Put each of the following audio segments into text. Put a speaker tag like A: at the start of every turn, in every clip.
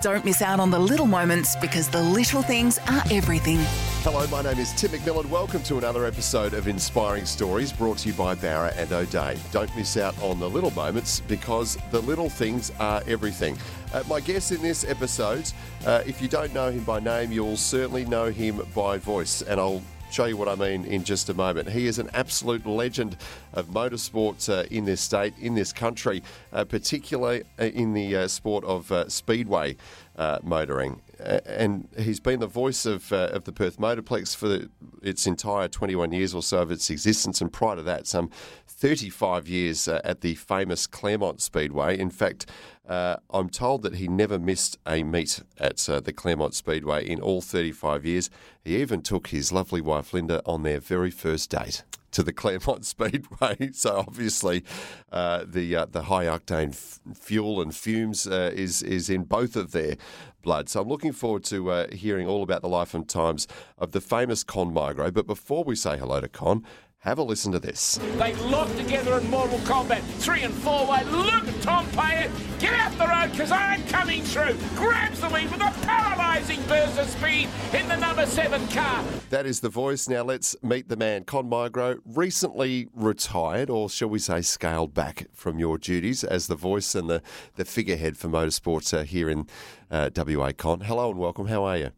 A: Don't miss out on the little moments because the little things are everything.
B: Hello, my name is Tim McMillan. Welcome to another episode of Inspiring Stories brought to you by Bowra and O'Dea. Don't miss out on the little moments because the little things are everything. Uh, my guest in this episode, uh, if you don't know him by name, you'll certainly know him by voice, and I'll show you what I mean in just a moment. He is an absolute legend of motorsport uh, in this state, in this country, uh, particularly uh, in the uh, sport of uh, speedway uh, motoring. and he's been the voice of, of the Perth Motorplex for its entire 21 years or so of its existence, and prior to that, some 35 years at the famous Claremont Speedway. In fact, uh, I'm told that he never missed a meet at uh, the Claremont Speedway in all 35 years. He even took his lovely wife Linda on their very first date to the Claremont Speedway. So obviously, uh, the uh, the high octane f- fuel and fumes uh, is is in both of their blood. So I'm looking forward to uh, hearing all about the life and times of the famous Con Migro. But before we say hello to Con, have a listen to this.
C: They lock together in Mortal Kombat. Three and four way. Look at Tom Payet. Get out the road because I'm coming through. Grabs the lead with a paralysing burst of speed in the number seven car.
B: That is the voice. Now let's meet the man. Con Migro, recently retired, or shall we say scaled back from your duties as the voice and the, the figurehead for motorsports uh, here in uh, WA Con. Hello and welcome. How are you?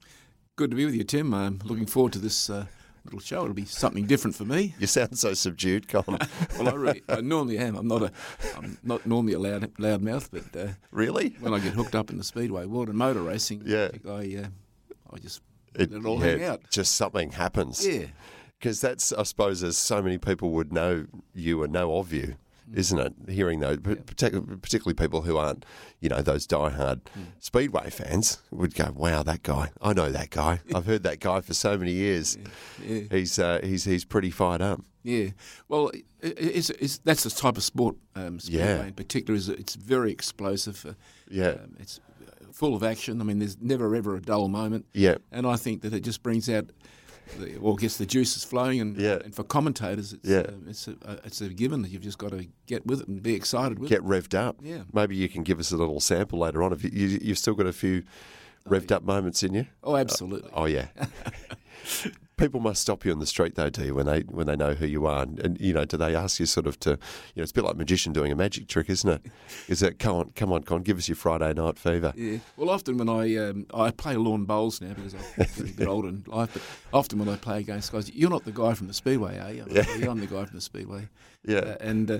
D: Good to be with you, Tim. I'm looking forward to this. Uh little show. It'll be something different for me.
B: You sound so subdued, Colin.
D: well, I, really, I normally am. I'm not a, I'm not normally a loud loud mouth, but uh,
B: really,
D: when I get hooked up in the speedway world and motor racing,
B: yeah,
D: I, uh, I just
B: it,
D: it all
B: yeah,
D: hang out.
B: Just something happens.
D: Yeah,
B: because that's I suppose as so many people would know you and know of you isn't it? Hearing those, yeah. particularly people who aren't, you know, those diehard mm. Speedway fans would go, "Wow, that guy! I know that guy. I've heard that guy for so many years. Yeah. Yeah. He's uh, he's he's pretty fired up."
D: Yeah, well, it's, it's, that's the type of sport. Um, speedway in particular is it's very explosive. Uh,
B: yeah,
D: um, it's full of action. I mean, there's never ever a dull moment.
B: Yeah,
D: and I think that it just brings out the, well, gets the juice is flowing, and,
B: yeah.
D: and for commentators, it's,
B: yeah.
D: uh, it's, a, it's a given that you've just got to get with it and be excited with
B: get
D: it.
B: Get revved up.
D: Yeah.
B: Maybe you can give us a little sample later on. If you, you, have still got a few oh, revved oh, yeah. up moments in you.
D: Oh, absolutely.
B: oh, oh yeah. people must stop you in the street though, do you, when they when they know who you are? And, and, you know, do they ask you sort of to, you know, it's a bit like a magician doing a magic trick, isn't it? Is it come on, come on, Con, give us your Friday night fever?
D: Yeah. Well, often when I um, I play lawn bowls now because I'm getting a bit older in life, but often when I play against guys, you're not the guy from the speedway, are you?
B: Yeah.
D: I'm the guy from the speedway.
B: Yeah.
D: Uh, and uh,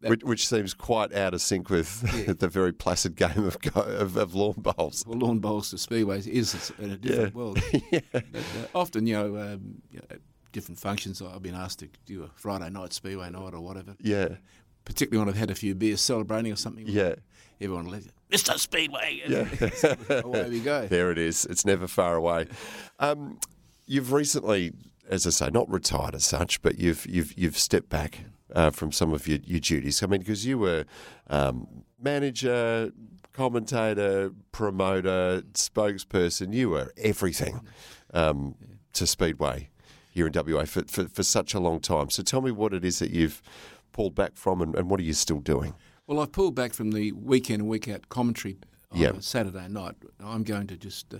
B: which, which, seems quite out of sync with yeah. the very placid game of, of, of lawn bowls.
D: Well, lawn bowls to speedways is in a different
B: yeah.
D: world.
B: yeah.
D: But, uh, often, you know. Um, you know different functions. I've been asked to do a Friday night speedway night or whatever.
B: Yeah.
D: Particularly when I've had a few beers celebrating or something.
B: Yeah.
D: Everyone will Mr. Speedway.
B: Yeah.
D: away we go.
B: There it is. It's never far away. Um, you've recently, as I say, not retired as such, but you've you've you've stepped back uh, from some of your, your duties. I mean, because you were um, manager, commentator, promoter, spokesperson. You were everything um, to Speedway here in WA for, for, for, such a long time. So tell me what it is that you've pulled back from and, and what are you still doing?
D: Well, I've pulled back from the weekend and week out commentary on
B: yep.
D: Saturday night. I'm going to just uh,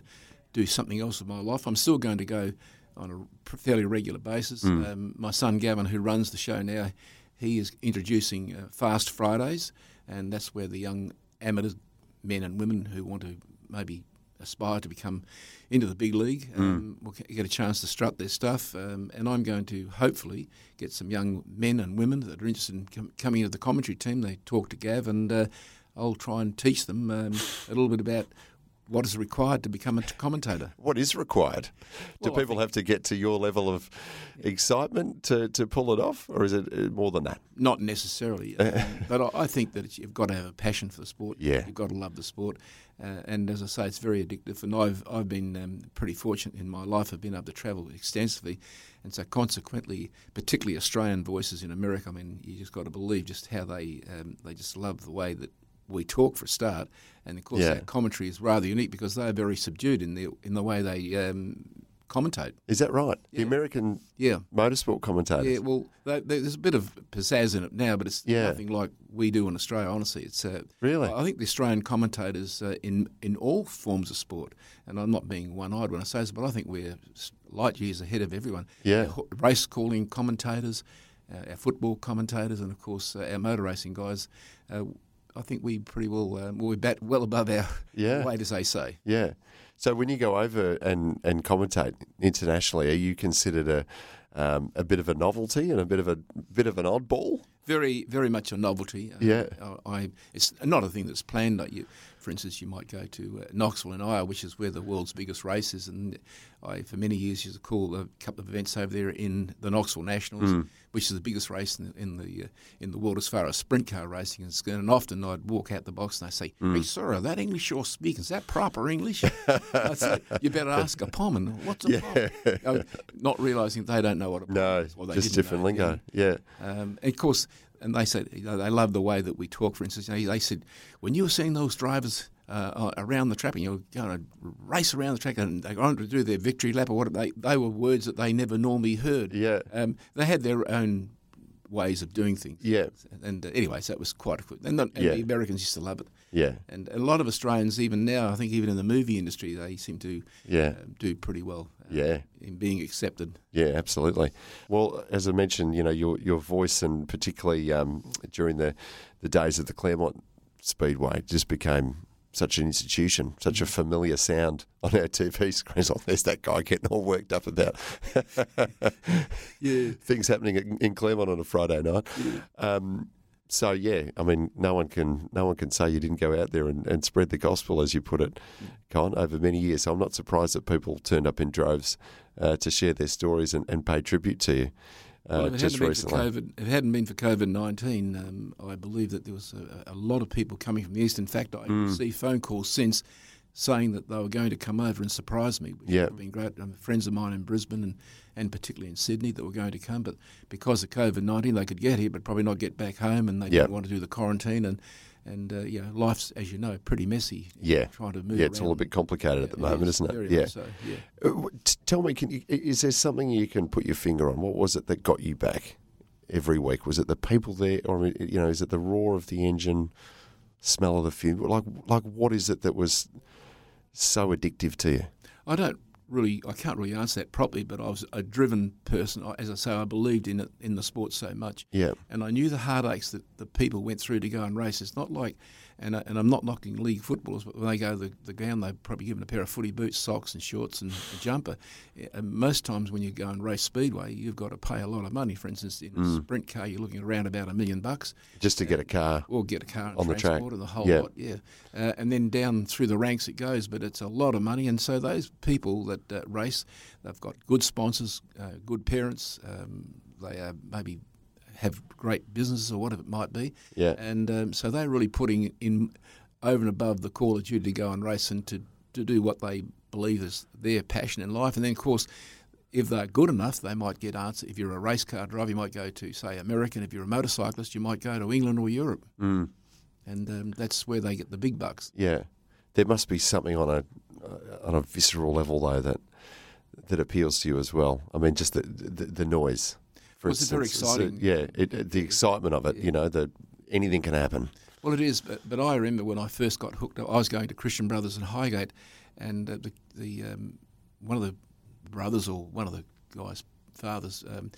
D: do something else with my life. I'm still going to go on a fairly regular basis.
B: Mm.
D: Um, my son Gavin, who runs the show now, he is introducing uh, Fast Fridays, and that's where the young amateur men and women who want to maybe aspire to become into the big league um, will get a chance to strut their stuff. Um, and I'm going to hopefully get some young men and women that are interested in com- coming into the commentary team. They talk to Gav, and uh, I'll try and teach them um, a little bit about what is required to become a commentator.
B: What is required? Do
D: Well,
B: people have to get to your level of excitement to, to pull it off, or is it uh, more than that?
D: Not necessarily, um, but I, I think that you've got to have a passion for the sport.
B: Yeah.
D: you've got to love the sport, uh, and as I say, it's very addictive. And I've I've been um, pretty fortunate in my life. I've been able to travel extensively, and so consequently, particularly Australian voices in America. I mean, you just got to believe just how they um, they just love the way that we talk for a start, and of course
B: Yeah.
D: our commentary is rather unique because they are very subdued in the in the way they um, commentate.
B: Is that right? The American
D: Yeah.
B: motorsport commentators.
D: Yeah, well, they, they- there's a bit of pizzazz in it now, but it's
B: Yeah.
D: nothing like we do in Australia. Honestly, it's uh,
B: Really?
D: I think the Australian commentators uh, in in all forms of sport, and I'm not being one-eyed when I say this, but I think we're light years ahead of everyone.
B: Yeah.
D: Our race calling commentators, uh, our football commentators, and of course uh, our motor racing guys. I think we pretty well um, we're bat well above our
B: Yeah.
D: weight, as they say.
B: Yeah. So when you go over and, and commentate internationally, are you considered a um, a bit of a novelty and a bit of a bit of an oddball?
D: very, very much a novelty. Uh,
B: Yeah.
D: I, I- it's not a thing that's planned. Like you, for instance, you might go to uh, Knoxville in Iowa, which is where the world's biggest race is, and I, for many years, used to call a couple of events over there in the Knoxville Nationals,
B: Hmm.
D: which is the biggest race in the in the, uh, in the world as far as sprint car racing is concerned. And often I'd walk out the box and I say,
B: Hmm.
D: "Hey, sir, that English you're speaking? Is that proper English?" I say, you better ask a pommen. What's a pommen? Uh, not realising they don't know what a pommen
B: No,
D: is. or they
B: just different
D: know,
B: lingo. Yeah.
D: um, and of course, and they said they love the way that we talk. For instance, they said when you were seeing those drivers uh, uh, around the track, and you were going to race around the track, and they're going to do their victory lap or what they they were words that they never normally heard.
B: Yeah.
D: um, they had their own ways of doing things.
B: Yeah.
D: and uh, anyways, that was quite a quick. And, the, and
B: Yeah.
D: the Americans used to love it.
B: Yeah.
D: And a lot of Australians, even now, I think even in the movie industry, they seem to
B: Yeah.
D: um, do pretty well. uh,
B: Yeah.
D: in being accepted.
B: Yeah, absolutely. Well, as I mentioned, you know, your your voice and particularly um, during the, the days of the Claremont Speedway just became such an institution, such a familiar sound on our TV screens. Oh, there's that guy getting all worked up about
D: Yeah.
B: things happening in, Claremont on a Friday night. Um, so yeah, I mean, no one can no one can say you didn't go out there and, and spread the gospel, as you put it, Con, over many years. So I'm not surprised that people turned up in droves uh, to share their stories and, and pay tribute to you. Uh,
D: Well, if it
B: just
D: hadn't been for
B: recently,
D: COVID, if it hadn't been for COVID nineteen, um, I believe that there was a, a lot of people coming from the east. In fact, I
B: Mm.
D: received phone calls since saying that they were going to come over and surprise me. Which
B: Yeah.
D: been great. Um, friends of mine in Brisbane and, and particularly in Sydney that were going to come, but because of COVID nineteen, they could get here, but probably not get back home, and they didn't want to do the quarantine. And and uh, you know, life's as you know pretty messy.
B: Yeah.
D: trying to move.
B: yeah, it's all a
D: around.
B: bit complicated at the moment,
D: is,
B: isn't it?
D: very
B: yeah.
D: much so, yeah.
B: Uh, Tell me, can you, is there something you can put your finger on? What was it that got you back every week? Was it the people there, or you know, is it the roar of the engine, smell of the fuel? Like, like what is it that was so addictive to you?
D: I don't really, I can't really answer that properly, but I was a driven person. As I say, I believed in it, in the sport so much.
B: Yeah.
D: And I knew the heartaches that the people went through to go and race. It's not like, and, I, and I'm not knocking league footballers, but when they go to the, the ground, they're probably given a pair of footy boots, socks, and shorts and a jumper. And most times when you go and race speedway, you've got to pay a lot of money. For instance, in
B: Mm.
D: a sprint car, you're looking around about a million bucks
B: Just to get a car.
D: or get a car and
B: On the track.
D: transport and the whole
B: Yeah.
D: lot, yeah. Uh, and then down through the ranks it goes, but it's a lot of money. And so those people that uh, race, they've got good sponsors, uh, good parents. Um, they are maybe have great businesses or whatever it might be.
B: Yeah.
D: And um, so they're really putting in over and above the call of duty to go and race and to, to do what they believe is their passion in life. And then, of course, if they're good enough, they might get answer. If you're a race car driver, you might go to, say, American. If you're a motorcyclist, you might go to England or Europe.
B: Mm.
D: And um, that's where they get the big bucks.
B: Yeah, there must be something on a uh, on a visceral level though that that appeals to you as well. I mean, just the the, the noise. For
D: very
B: instance. So,
D: exciting.
B: yeah, it, it- the excitement of it. You know, that anything can happen.
D: Well, it is, but, but I remember when I first got hooked up, I was going to Christian Brothers in Highgate, and uh, the, the um, one of the brothers or one of the guys' fathers um,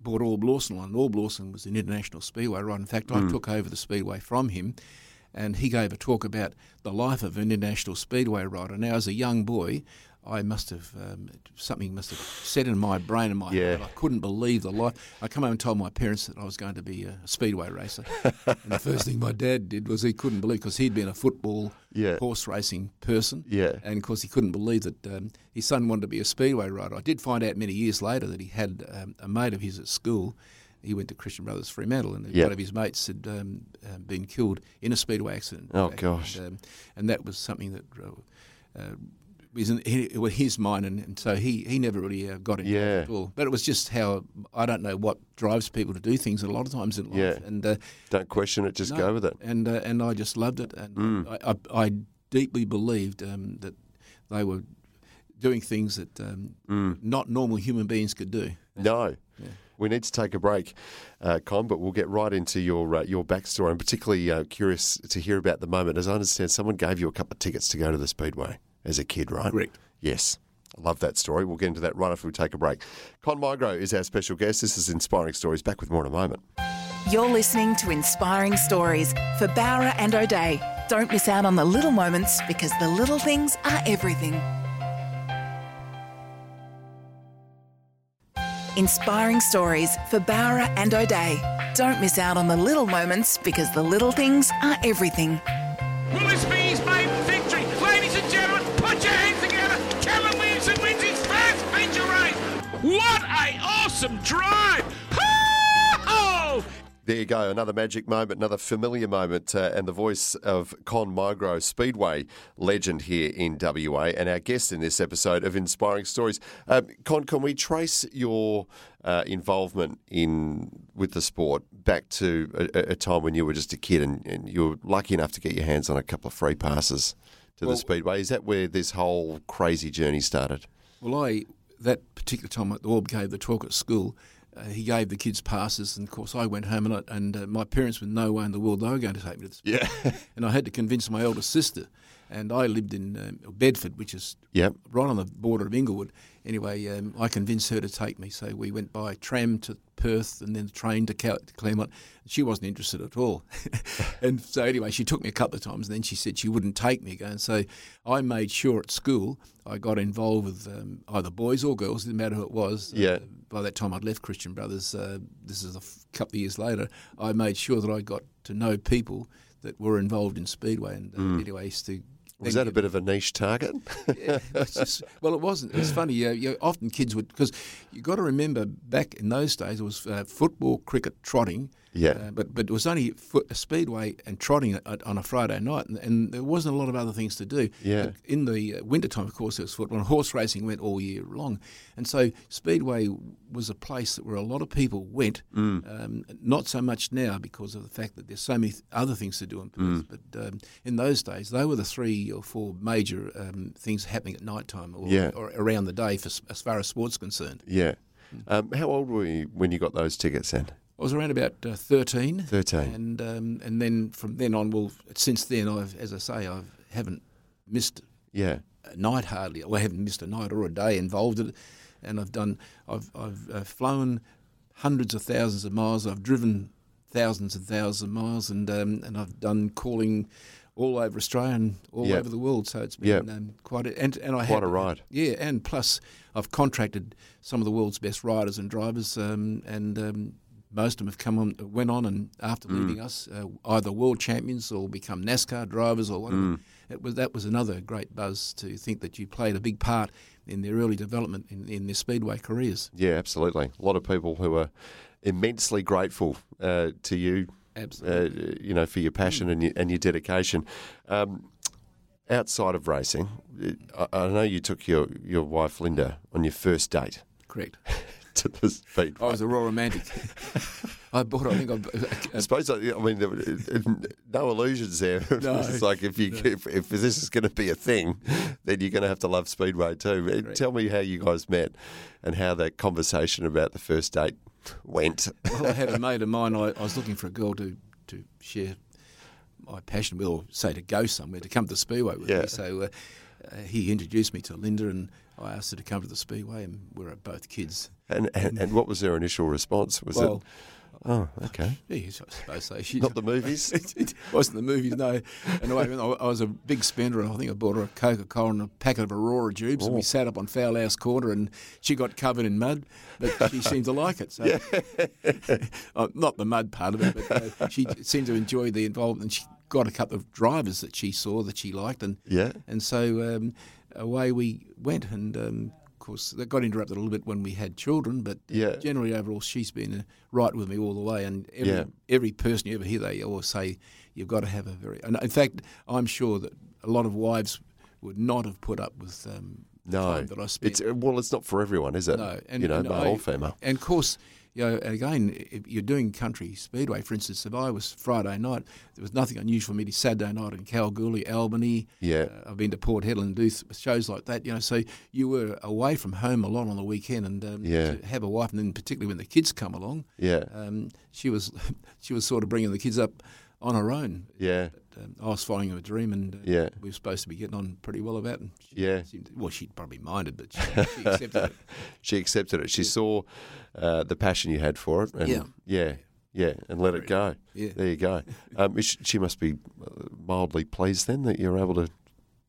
D: bought Aub Lawson one. Aub Lawson was an international speedway right. In fact, I took over the speedway from him, and he gave a talk about the life of an international speedway rider. Now, as a young boy, I must have um, something must have set in my brain and my
B: Yeah.
D: heart. I couldn't believe the life. I come home and told my parents that I was going to be a speedway racer, and the first thing my dad did was he couldn't believe because he'd been a football
B: Yeah.
D: horse racing person,
B: Yeah.
D: and of course he couldn't believe that um, his son wanted to be a speedway rider. I did find out many years later that he had um, a mate of his at school. He went to Christian Brothers Fremantle, and
B: Yeah.
D: one of his mates had um, uh, been killed in a speedway accident.
B: Oh, gosh.
D: And, um, and that was something that. Uh, uh, was in his mind, and, and so he, he never really uh, got it
B: Yeah.
D: at all. But it was just how I don't know what drives people to do things a lot of times in life.
B: Yeah.
D: And uh,
B: Don't question it, just
D: no,
B: go with it.
D: And uh, and I just loved it, and
B: Mm.
D: I, I, I deeply believed um, that they were doing things that um,
B: Mm.
D: not normal human beings could do.
B: No. We need to take a break, uh, Con, but we'll get right into your uh, your backstory. I'm particularly uh, curious to hear about the moment. As I understand, someone gave you a couple of tickets to go to the Speedway as a kid, right?
D: Correct.
B: Yes. I love that story. We'll get into that right after we take a break. Con Migro is our special guest. This is Inspiring Stories. Back with more in a moment.
A: You're listening to Inspiring Stories for Bowra and O'Dea. Don't miss out on the little moments because the little things are everything. Inspiring Stories for Bowra and O'Dea. Don't miss out on the little moments because the little things are everything.
C: Will this be his maiden victory? Ladies and gentlemen, put your hands together. Kevin Williamson wins his first feature race. What a awesome drive!
B: There you go, another magic moment, another familiar moment, uh, and the voice of Con Migro, Speedway legend here in WA, and our guest in this episode of Inspiring Stories. Um, Con, can we trace your uh, involvement in with the sport back to a, a time when you were just a kid and, and you were lucky enough to get your hands on a couple of free passes to the Speedway? Is that where this whole crazy journey started?
D: Well, I that particular time at the Aub gave the talk at school. Uh, he gave the kids passes, and of course I went home and I, and uh, my parents were no way in the world they were going to take me to the
B: Yeah.
D: and I had to convince my eldest sister, and I lived in um, Bedford, which is
B: Yep.
D: right on the border of Inglewood. Anyway, um, I convinced her to take me, so we went by tram to Perth and then train to, Cal- to Claremont. She wasn't interested at all, and so anyway, she took me a couple of times, and then she said she wouldn't take me again. So I made sure at school I got involved with um, either boys or girls, didn't matter who it was.
B: Yeah.
D: Uh, by that time, I'd left Christian Brothers. Uh, this is a f- couple of years later. I made sure that I got to know people that were involved in Speedway, and uh, anyway, I used to.
B: Mm. Was that a bit of a niche target?
D: Yeah, just- well, it wasn't. It's funny. Uh, you know, often kids would because you've got to remember back in those days it was uh, football, cricket, trotting.
B: Yeah.
D: Uh, but but it was only foot, speedway and trotting on a Friday night, and, and there wasn't a lot of other things to do.
B: Yeah.
D: But in the uh, winter time, of course, there was football. And horse racing went all year long, and so speedway was a place that where a lot of people went.
B: Mm.
D: Um, not so much now because of the fact that there's so many th- other things to do in Perth.
B: Mm.
D: But um, in those days, they were the three or four major um, things happening at night time or,
B: Yeah.
D: or around the day for, as far as sports concerned.
B: yeah. Um, how old were you when you got those tickets then?
D: I was around about uh, 13.
B: 13.
D: And, um, and then from then on, well, since then, I've, as I say, I haven't missed
B: Yeah.
D: a night hardly. Well, I haven't missed a night or a day involved in it. And I've done, I've, I've uh, flown hundreds of thousands of miles. I've driven thousands and thousands of miles, and um, and I've done calling all over Australia and all
B: Yeah.
D: over the world. So it's been
B: Yeah.
D: um, quite a, and and I
B: Quite
D: had-
B: a ride.
D: Yeah, and plus I've contracted some of the world's best riders and drivers, um, and um, most of them have come on, went on, and after
B: Mm.
D: leaving us, uh, either world champions or become NASCAR drivers or whatever.
B: Mm.
D: It was that was another great buzz to think that you played a big part in their early development in, in their speedway careers.
B: Yeah, absolutely. A lot of people who are immensely grateful uh, to you,
D: Absolutely.
B: uh, you know, for your passion and your, and your dedication. Um, outside of racing, I, I know you took your, your wife Linda on your first date
D: Correct.
B: to the speed.
D: I was a raw romantic. I bought. I think I.
B: I suppose I I mean there, no illusions there.
D: No.
B: it's like if you if, if this is going to be a thing, then you're going to have to love speedway too. Uh, Tell me how you guys met and how that conversation about the first date went.
D: Well, I had a mate of mine. I, I was looking for a girl to, to share my passion with, or say to go somewhere, to come to the Speedway with
B: Yeah.
D: me. So uh, uh, he introduced me to Linda, and I asked her to come to the Speedway, and we were both kids.
B: And, and and what was their initial response? Was
D: Well,
B: it Oh, okay.
D: Yes, I suppose so. She,
B: Not the movies.
D: it wasn't the movies, no. And I, I was a big spender, and I think I bought her a Coca Cola and a packet of Aurora Jubes, and we sat up on Foul House Corner, and she got covered in mud, but she seemed to like it. So, uh, not the mud part of it, but uh, she seemed to enjoy the involvement. She got a couple of drivers that she saw that she liked, and
B: Yeah.
D: and so um, away we went, and um, course that got interrupted a little bit when we had children, but uh,
B: Yeah.
D: generally overall she's been uh, right with me all the way. And every,
B: Yeah.
D: every person you ever hear, they always say you've got to have a very. And in fact, I'm sure that a lot of wives would not have put up with um, the
B: No,
D: time that I spent.
B: it's uh, well, it's not for everyone, is it?
D: No, and
B: you know,
D: and
B: male
D: I-
B: or female.
D: And of course, you know, again, if you're doing country speedway, for instance, if I was Friday night, there was nothing unusual for me to Saturday night in Kalgoorlie, Albany.
B: Yeah.
D: uh, I've been to Port Hedland and do shows like that. You know, so you were away from home a lot on the weekend, and um,
B: Yeah.
D: to have a wife, and then particularly when the kids come along,
B: Yeah,
D: um, she was she was sort of bringing the kids up on her own.
B: yeah,
D: um, I was following a dream, and uh,
B: Yeah.
D: we were supposed to be getting on pretty well about. And she
B: Yeah.
D: seemed, well, she'd probably minded, but she, she accepted it.
B: she accepted it. She saw uh, the passion you had for it, and
D: Yeah.
B: yeah, yeah, and let it go.
D: Yeah.
B: There you go. Um, she must be uh, mildly pleased then that you're able to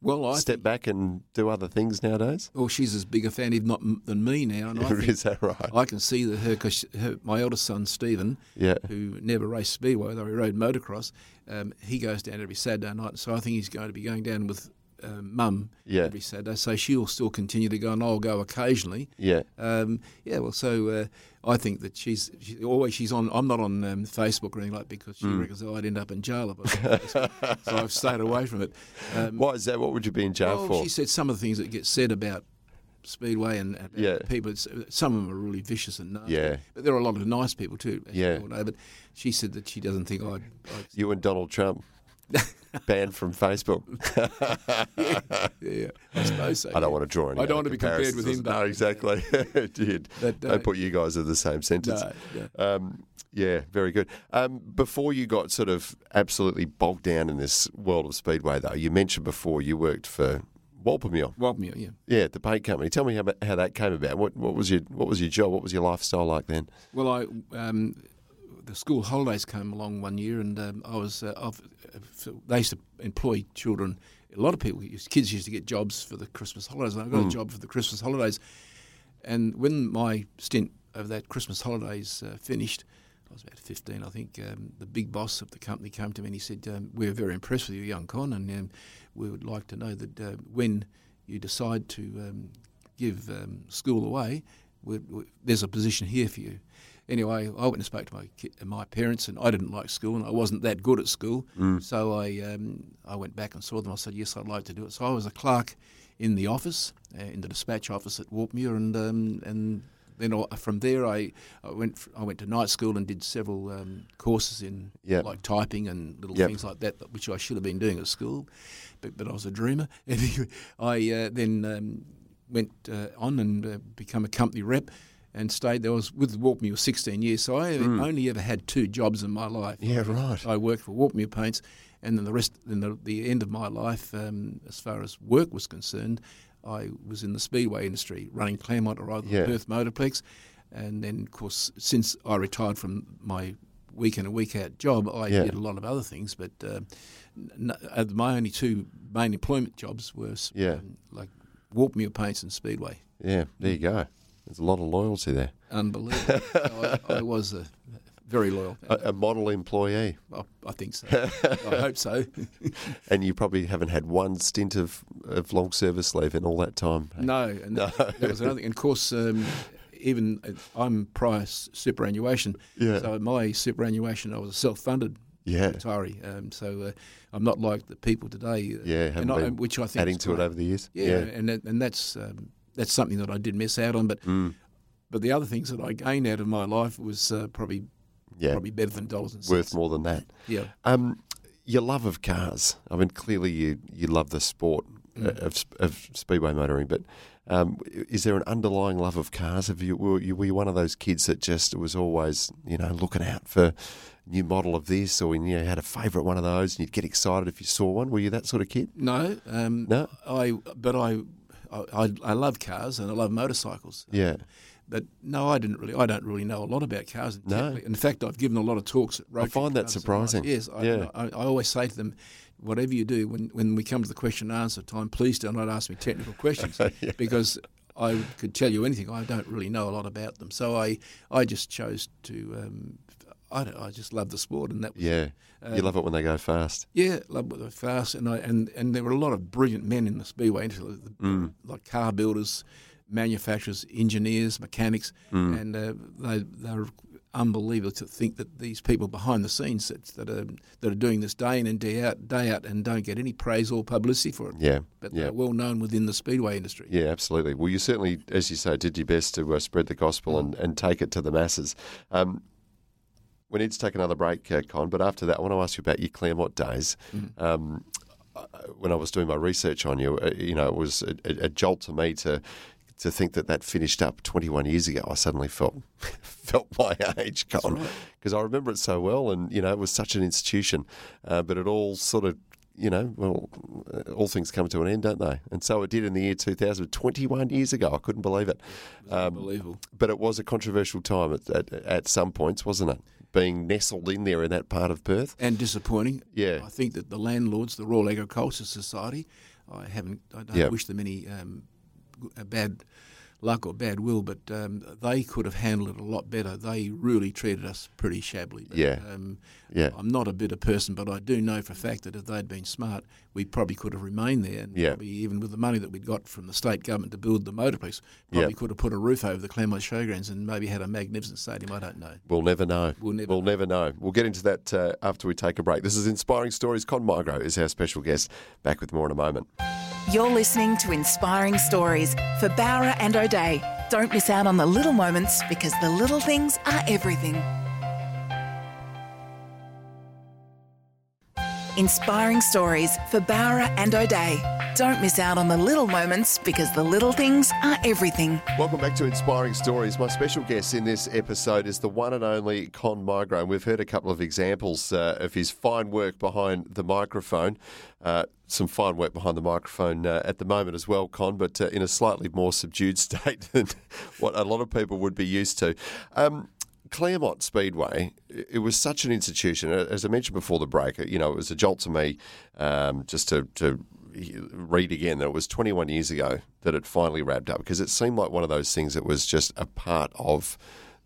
D: Well, I
B: step back and do other things nowadays.
D: Well, she's as big a fan, if not m- than me now, and I,
B: is that right?
D: I can see that her because my eldest son Stephen,
B: Yeah.
D: who never raced speedway though he rode motocross, um, he goes down every Saturday night. So I think he's going to be going down with uh, mum
B: Yeah.
D: every Saturday. So she'll still continue to go, and I'll go occasionally.
B: Yeah.
D: Um, yeah, well, so uh, I think that she's, she, always she's on. I'm not on um, Facebook or anything like because she
B: Hmm.
D: reckons I'd end up in jail if I was on Facebook. so I've stayed away from it. Um,
B: Why is that? What would you be in jail
D: well,
B: for?
D: she said some of the things that get said about Speedway and
B: Yeah.
D: people. It's, some of them are really vicious and nasty.
B: Yeah.
D: But there are a lot of nice people too.
B: Yeah.
D: know. But she said that she doesn't think I'd. I'd
B: You and Donald Trump banned from Facebook.
D: yeah, I suppose so.
B: I don't want to draw any.
D: I don't want to be compared with him.
B: No, exactly.
D: But, uh,
B: don't put you guys in the same sentence.
D: No, no.
B: Um, yeah, very good. Um, before you got sort of absolutely bogged down in this world of speedway, though, you mentioned before you worked for Walpamur.
D: Walpamur, yeah.
B: Yeah, the paint company. Tell me how, how that came about. What, what was your What was your job? What was your lifestyle like then?
D: Well, I um, the school holidays came along one year, and um, I was uh, they used to employ children. A lot of people, kids used to get jobs for the Christmas holidays, and I got a job for the Christmas holidays. And when my stint of that Christmas holidays uh, finished, I was about 15, I think. Um, the big boss of the company came to me and he said, um, "We're very impressed with you, young Con, and um, we would like to know that uh, when you decide to um, give um, school away, we we there's a position here for you." Anyway, I went and spoke to my ki- my parents, and I didn't like school, and I wasn't that good at school. So I um, I went back and saw them. I said, "Yes, I'd like to do it." So I was a clerk in the office, uh, in the dispatch office at Walpamur, and um, and then from there I, I went I went to night school and did several um, courses in
B: Yep.
D: like typing and little
B: Yep.
D: things like that, which I should have been doing at school, but, but I was a dreamer. Anyway, I uh, then um, went uh, on and uh, become a company rep. And stayed there. I was with Walpamur 16 years, so I only ever had two jobs in my life.
B: Yeah, right.
D: I worked for Walpamur Paints, and then the rest, in the, the end of my life, um, as far as work was concerned, I was in the speedway industry, running Claremont or either
B: Yeah.
D: Perth Motorplex, and then of course since I retired from my week in and week out job, I
B: Yeah.
D: did a lot of other things, but uh, n- uh, my only two main employment jobs were
B: Yeah.
D: um, like Walpamur Paints and Speedway.
B: Yeah, there you go. There's a lot of loyalty there.
D: Unbelievable. I, I was uh, very loyal.
B: A, a model employee,
D: I, I think so. I hope so.
B: and you probably haven't had one stint of, of long service leave in all that time.
D: No, and that, that was another thing. And of course, um, even uh, I'm prior superannuation.
B: Yeah.
D: So my superannuation, I was a self-funded
B: Yeah.
D: retiree. Um, so uh, I'm not like the people today. uh,
B: Yeah, been
D: which I think
B: adding to it over the years.
D: Yeah, and that, and that's um, that's something that I did miss out on. But
B: Mm.
D: but the other things that I gained out of my life was uh, probably
B: Yeah.
D: probably better than dollars and
B: worth more than that.
D: Yeah.
B: Um, your love of cars. I mean, clearly you, you love the sport uh,
D: Mm.
B: of, of speedway motoring, but um, is there an underlying love of cars? Have you were, you were you one of those kids that just was always you know looking out for new model of this, or you know had a favourite one of those, and you'd get excited if you saw one? Were you that sort of kid?
D: No, um,
B: No?
D: I but I, I I love cars and I love motorcycles.
B: Yeah,
D: But no, I didn't really. I don't really know a lot about cars.
B: No.
D: In fact, I've given a lot of talks at Rotary
B: find that surprising.
D: Yes, I,
B: Yeah.
D: I, I always say to them, whatever you do, when, when we come to the question and answer time, please do not ask me technical questions because I could tell you anything. I don't really know a lot about them. So I, I just chose to. Um, I, don't, I just love the sport, and that was
B: Yeah. you love it when they go fast.
D: yeah, love what they're fast, and I and and there were a lot of brilliant men in the speedway industry,
B: Mm.
D: like car builders, manufacturers, engineers, mechanics,
B: Mm.
D: and uh, they they're unbelievable to think that these people behind the scenes that, that are that are doing this day in and day out, day out, and don't get any praise or publicity for it.
B: Yeah.
D: but
B: yeah.
D: they're well known within the speedway industry.
B: Yeah, absolutely. Well, you certainly, as you say, did your best to uh, spread the gospel and, and take it to the masses. Um, we need to take another break, uh, Con, but after that, I want to ask you about your Claremont days. Um, uh, when I was doing my research on you, uh, you know, it was a, a, a jolt to me to to think that that finished up 21 years ago. I suddenly felt felt my age, Con, because I remember it so well, and you know, it was such an institution, uh, but it all sort of. You know, well, uh, all things come to an end, don't they? And so it did in the year 2000, 21 years ago. I couldn't believe it. Um,
D: Unbelievable.
B: but it was a controversial time at, at, at some points, wasn't it? Being nestled in there in that part of Perth.
D: and disappointing.
B: Yeah.
D: I think that the landlords, the Royal Agricultural Society, I haven't, I don't
B: Yeah.
D: wish them any um, bad luck or bad will, but um, they could have handled it a lot better. They really treated us pretty shabbily. But,
B: Yeah.
D: Um,
B: Yeah.
D: I'm not a bitter person, but I do know for a fact that if they'd been smart, we probably could have remained there. And
B: Yeah.
D: probably even with the money that we'd got from the state government to build the motorplex, probably
B: Yeah.
D: could have put a roof over the Claremont Showgrounds and maybe had a magnificent stadium. I don't know.
B: We'll never know.
D: We'll never
B: We'll never know. We'll get into that uh, after we take a break. This is Inspiring Stories. Con Migro is our special guest. Back with more in a moment.
A: You're listening to Inspiring Stories for Bowra and O'Dea. Don't miss out on the little moments because the little things are everything. Inspiring Stories for Bowra and O'Dea. Don't miss out on the little moments because the little things are everything.
B: Welcome back to Inspiring Stories. My special guest in this episode is the one and only Con Migro. And we've heard a couple of examples uh, of his fine work behind the microphone. Uh, some fine work behind the microphone uh, at the moment as well, Con, but uh, in a slightly more subdued state than what a lot of people would be used to. Um, Claremont Speedway, it it was such an institution. As I mentioned before the break, you know, it was a jolt to me um, just to, to read again that it was 21 years ago that it finally wrapped up because it seemed like one of those things that was just a part of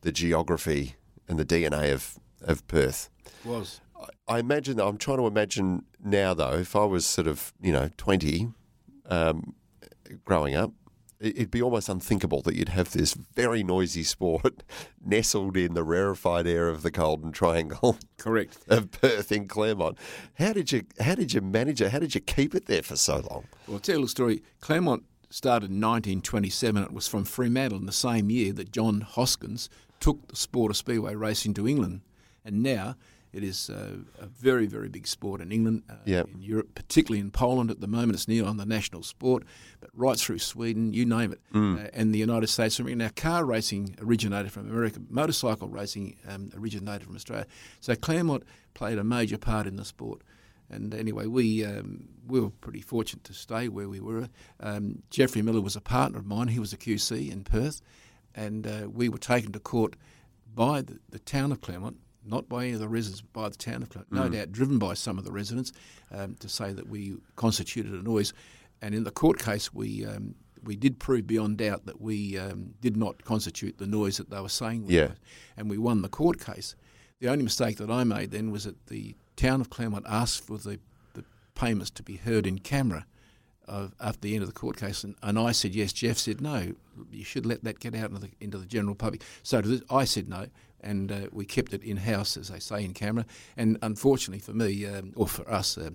B: the geography and the DNA of, of Perth.
D: Was.
B: I imagine, I'm trying to imagine now though, if I was sort of, you know, 20 um, growing up, it- it'd be almost unthinkable that you'd have this very noisy sport nestled in the rarefied air of the Golden Triangle
D: Correct.
B: of Perth in Claremont. How did you how did you manage it? How did you keep it there for so long?
D: Well, I'll tell you a story. Claremont started in 1927. It was from Fremantle in the same year that John Hoskins took the sport of speedway racing to England. And now it is uh, a very, very big sport in England, uh,
B: Yep.
D: in Europe, particularly in Poland at the moment. It's near on the national sport, but right through Sweden, you name it, uh, and the United States. Mean, now car racing originated from America, motorcycle racing um, originated from Australia. So Claremont played a major part in the sport. And anyway, we um, we were pretty fortunate to stay where we were. Um, Jeffrey Miller was a partner of mine. He was a QC in Perth, and uh, we were taken to court by the, the town of Claremont, not by any of the residents, but by the town of Claremont. No doubt driven by some of the residents um, to say that we constituted a noise. And in the court case, we um, we did prove beyond doubt that we um, did not constitute the noise that they were saying. we
B: Yeah.
D: were. And we won the court case. The only mistake that I made then was that the town of Claremont asked for the, the payments to be heard in camera of, after the end of the court case, and, and I said yes. Jeff said no. You should let that get out into the, into the general public. So to this, I said no, and uh, we kept it in house, as they say, in camera. And unfortunately for me, um, or for us, uh,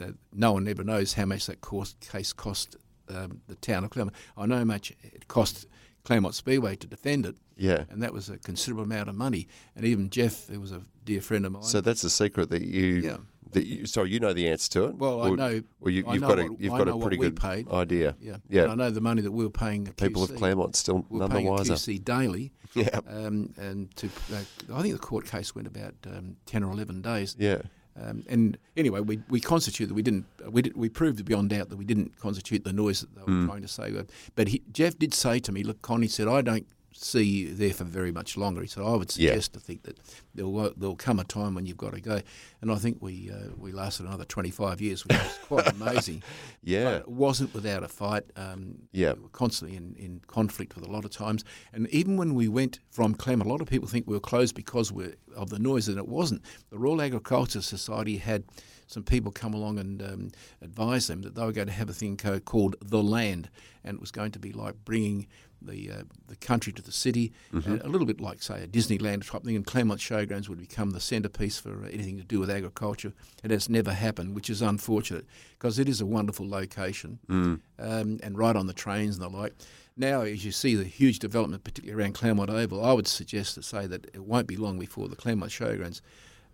D: uh, no one ever knows how much that course, case cost um, the town of Claremont. I know how much it cost Claremont Speedway to defend it.
B: Yeah.
D: And that was a considerable amount of money. And even Jeff, who was a dear friend of mine.
B: So that's the secret that you.
D: Yeah.
B: That you, sorry, you know the answer to it.
D: Well, I know-
B: Well, you, you've
D: know
B: got a you've got a pretty good
D: paid.
B: idea.
D: Yeah.
B: Yeah.
D: And I know the money that we were paying.
B: People of. Claremont still
D: we were
B: none the wiser.
D: QC daily.
B: Yeah.
D: Um, and to, uh, I think the court case went about um, ten or eleven days.
B: Yeah.
D: Um, and anyway, we, we constituted we didn't we did, we proved beyond doubt that we didn't constitute the noise that they were trying to say. But he, Jeff did say to me, "Look, Connie said I don't see you there for very much longer. So I would
B: Yeah.
D: suggest to think that there'll there'll come a time when you've got to go. And I think we uh, we lasted another 25 years, which was quite amazing.
B: Yeah.
D: But it wasn't without a fight. Um,
B: Yeah.
D: we were constantly in, in conflict with a lot of times. And even when we went from Clem, a lot of people think we were closed because we're, of the noise, and it wasn't. The Royal Agricultural Society had some people come along and um, advise them that they were going to have a thing called the land, and it was going to be like bringing the uh, the country to the city,
B: Mm-hmm.
D: uh, a little bit like say a Disneyland type thing. And Claremont Showgrounds would become the centrepiece for uh, anything to do with agriculture. It has never happened, which is unfortunate because it is a wonderful location
B: Mm.
D: um, and right on the trains and the like. Now, as you see the huge development, particularly around Claremont Oval, I would suggest to say that it won't be long before the Claremont Showgrounds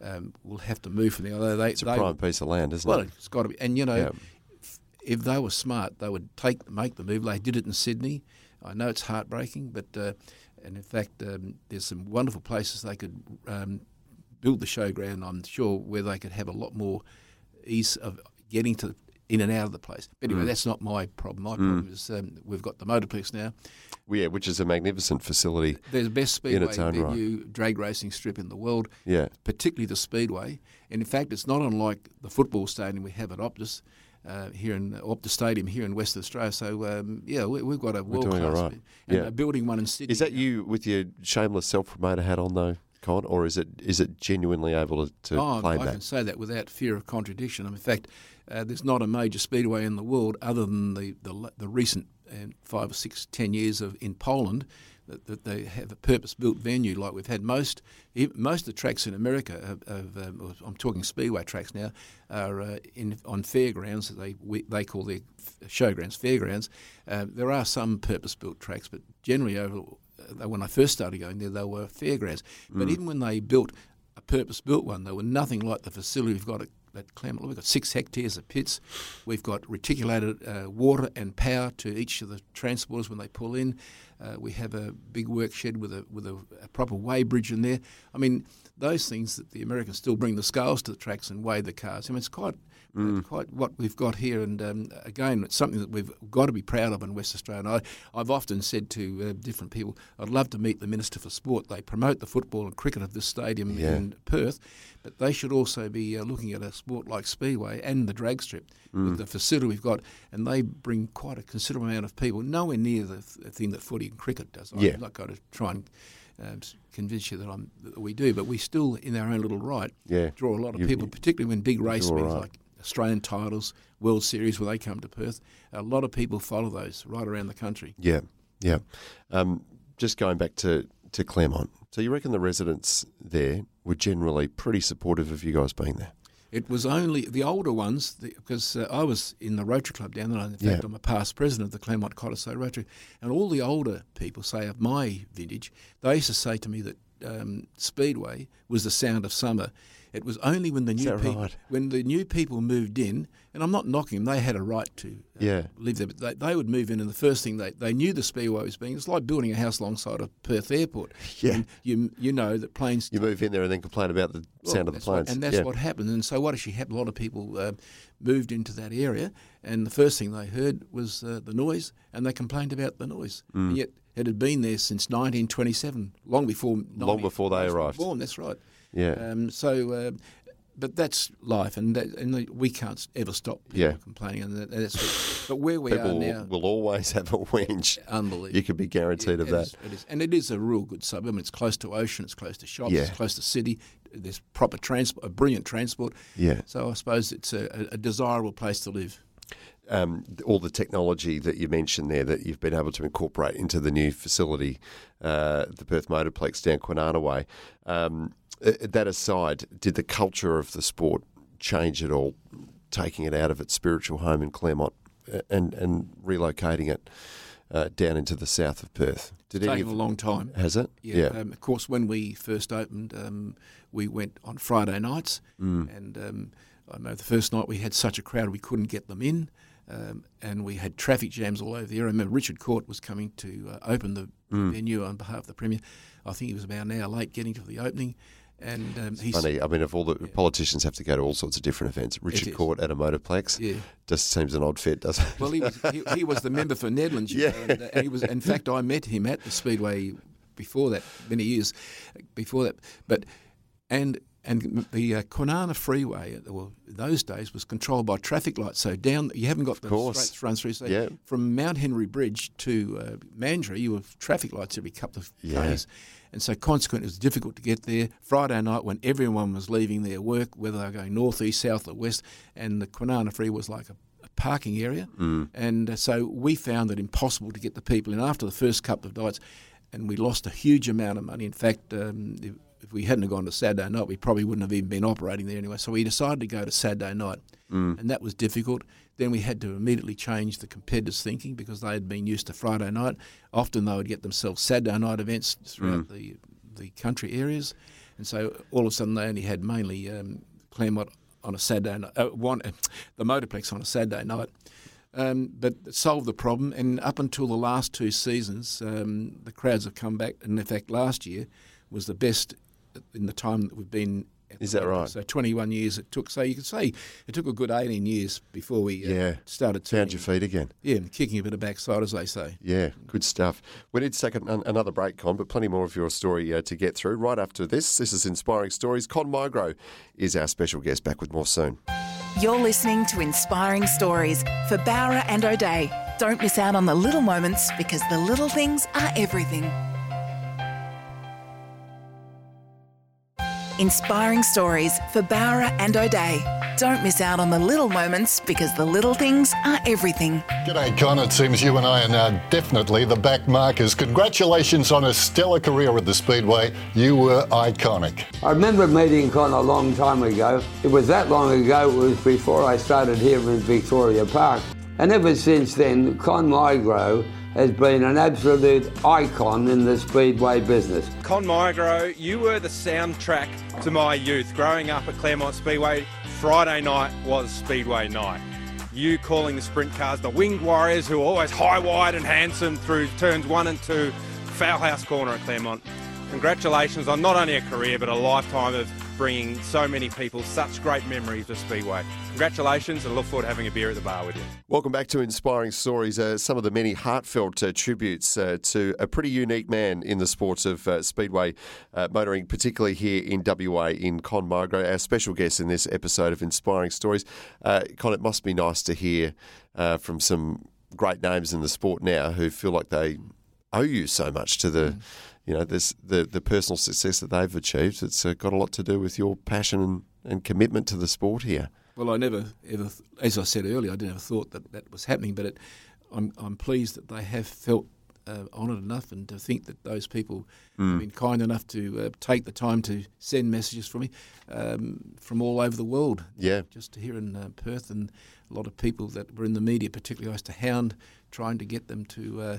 D: um, will have to move from there. Although they,
B: It's a
D: they
B: prime piece of land, isn't
D: well,
B: it?
D: it's got to be. And you know,
B: Yeah.
D: if, if they were smart, they would take make the move. They did it in Sydney. I know it's heartbreaking, but uh, and in fact, um, there's some wonderful places they could um, build the showground. I'm sure where they could have a lot more ease of getting to in and out of the place. But
B: Mm.
D: anyway, that's not my problem. My problem is um, we've got the Motorplex now.
B: Yeah, which is a magnificent facility.
D: There's the best speedway In
B: its own right.
D: drag racing strip in the world
B: Yeah.
D: particularly the Speedway. And in fact, it's not unlike the football stadium we have at Optus. Uh, here in Optus Stadium here in Western Australia, so um, yeah, we, we've got a world class,
B: right. Yeah.
D: building one in Sydney.
B: Is that you with your shameless self promoter hat on though, Con, or is it is it genuinely able to, to
D: Oh,
B: claim
D: I
B: that?
D: I can say that without fear of contradiction. In fact, uh, there's not a major speedway in the world other than the the, the recent uh, five or six, ten years of in Poland that, that they have a purpose-built venue like we've had. Most most of the tracks in America, have, have, um, I'm talking speedway tracks now, are uh, in on fairgrounds. that They we, they call their showgrounds fairgrounds. Uh, there are some purpose-built tracks, but generally over when I first started going there, they were fairgrounds. But even when they built a purpose-built one, they were nothing like the facility we've got at, at Claremont. We've got six hectares of pits. We've got reticulated uh, water and power to each of the transporters when they pull in. Uh, we have a big work shed with a with a, a proper weigh bridge in there. I mean, those things that the Americans still bring the scales to the tracks and weigh the cars. I mean, it's quite uh, quite what we've got here. And um, again, it's something that we've got to be proud of in West Australia. And I, I've often said to uh, different people, I'd love to meet the Minister for Sport. They promote the football and cricket of this stadium
B: Yeah.
D: in Perth, but they should also be uh, looking at a sport like Speedway and the drag strip with the facility we've got. And they bring quite a considerable amount of people, nowhere near the, th- thing that footy and cricket does.
B: Yeah.
D: I'm not going to try and um, convince you that, I'm, that we do, but we still, in our own little right,
B: Yeah.
D: draw a lot of
B: You-
D: people, particularly when big race meetings
B: right.
D: like Australian titles, World Series, where they come to Perth. A lot of people follow those right around the country.
B: Yeah, yeah. Um, just going back to, to Claremont. So you reckon the residents there were generally pretty supportive of you guys being there?
D: It was only the older ones, the, because uh, I was in the Rotary Club down there. In fact,
B: Yeah.
D: I'm a past president of the Claremont Cottesloe Rotary. And all the older people, say of my vintage, they used to say to me that um, Speedway was the sound of summer. It was only when the new
B: that
D: people,
B: right?
D: when the new people moved in, and I'm not knocking them, they had a right to uh,
B: Yeah.
D: live there, but they, they would move in, and the first thing they, they knew the Speedway was being, it's like building a house alongside of Perth Airport.
B: Yeah.
D: And you, you know that planes
B: You move in there and then complain about the
D: well,
B: sound of the
D: that's what-
B: planes.
D: and that's
B: yeah.
D: what happened. And so, what actually happened? A lot of people uh, moved into that area, and the first thing they heard was uh, the noise, and they complained about the noise.
B: Mm.
D: And yet, it had been there since 1927, long before
B: Long before they arrived.
D: Born, that's right.
B: Yeah.
D: Um, so, uh, but that's life, and that, and we can't ever stop people
B: Yeah.
D: complaining. And that, that's what, but where we
B: People
D: are now,
B: will always have a whinge.
D: unbelievable.
B: You could be guaranteed of
D: It
B: that.
D: is- it is. And it is a real good suburb. I mean, It's close to ocean, it's close to shops,
B: Yeah.
D: it's close to city. There's proper transport, a brilliant transport.
B: Yeah.
D: So I suppose it's a, a desirable place to live.
B: um, all the technology that you mentioned there that you've been able to incorporate into the new facility, uh, the Perth Motorplex down Kwinana Way. Um, that aside, did the culture of the sport change at all, taking it out of its spiritual home in Claremont uh, and, and relocating it uh, down into the south of Perth? Did any
D: Taken a long time.
B: has it?
D: Yeah. Um, of course, when we first opened, um, we went on Friday nights,
B: Mm.
D: and um, I know the first night we had such a crowd we couldn't get them in, um, and we had traffic jams all over the area. I remember Richard Court was coming to uh, open the
B: Mm.
D: venue on behalf of the Premier. I think he was about an hour late getting to the opening, and um, he
B: Funny, I mean, if all the politicians have to go to all sorts of different events, Richard. Court at a motorplex
D: Yeah.
B: just seems an odd fit, doesn't it?
D: Well, he was he, he was the member for Nedlands, you
B: Yeah.
D: know, and, uh, and he was. In fact, I met him at the Speedway before that, many years before that. But and and the uh, Kwinana Freeway, well, those days was controlled by traffic lights. So down, you haven't got the
B: course.
D: straight run through. So
B: Yeah.
D: from Mount Henry Bridge to uh, Mandurah, you have traffic lights every couple of
B: Yeah.
D: days. And so consequently, it was difficult to get there. Friday night, when everyone was leaving their work, whether they were going north, east, south, or west, and the Kwinana Freeway was like a, a parking area.
B: Mm.
D: And uh, so we found it impossible to get the people in after the first couple of nights, and we lost a huge amount of money. In fact, um, if, if we hadn't have gone to Saturday night, we probably wouldn't have even been operating there anyway. So we decided to go to Saturday night, and that was difficult. Then we had to immediately change the competitors' thinking because they had been used to Friday night. Often they would get themselves Saturday night events throughout the the country areas, and so all of a sudden they only had mainly um, Claremont on a Saturday night, uh, one, the Motorplex on a Saturday night. Um, but it solved the problem, and up until the last two seasons, um, the crowds have come back. And in fact, last year was the best in the time that we've been. At
B: Is that right?
D: So 21 years it took. So you could say it took a good 18 years before we uh,
B: Yeah.
D: started
B: Found
D: turning,
B: your feet again.
D: yeah, and kicking a bit of backside, as they say.
B: Yeah, good stuff. We need to take an, another break, Con, but plenty more of your story uh, to get through. Right after this, this is Inspiring Stories. Con Migro is our special guest. Back with more soon.
A: You're listening to Inspiring Stories for Bowra and O'Dea. Don't miss out on the little moments because the little things are everything. Inspiring Stories for Bowra and O'Dea. Don't miss out on the little moments because the little things are everything.
E: G'day, Con. It seems you and I are now definitely the back markers. Congratulations on a stellar career at the Speedway. You were iconic.
F: I remember meeting Con a long time ago. It was that long ago, it was before I started here in Victoria Park. And ever since then, Con Migro has been an absolute icon in the speedway business.
G: Con Migro, you were the soundtrack to my youth. Growing up at Claremont Speedway, Friday night was Speedway night. You calling the sprint cars the winged warriors who are always high, wide, and handsome through turns one and two, Foul House Corner at Claremont. Congratulations on not only a career but a lifetime of bringing so many people such great memories of Speedway. Congratulations and look forward to having a beer at the bar with you.
B: Welcome back to Inspiring Stories. Uh, some of the many heartfelt uh, tributes uh, to a pretty unique man in the sports of uh, speedway uh, motoring, particularly here in WA in Con Migro, our special guest in this episode of Inspiring Stories. Uh, Con, it must be nice to hear uh, from some great names in the sport now who feel like they owe you so much to the. You know, this the the personal success that they've achieved. It's uh, got a lot to do with your passion and, and commitment to the sport here.
D: Well, I never ever, as I said earlier, I never thought that that was happening, but it, I'm, I'm pleased that they have felt uh, honoured enough and to think that those people have been kind enough to uh, take the time to send messages from me um, from all over the world.
B: Yeah.
D: Just here in uh, Perth and a lot of people that were in the media, particularly I used to hound trying to get them to uh,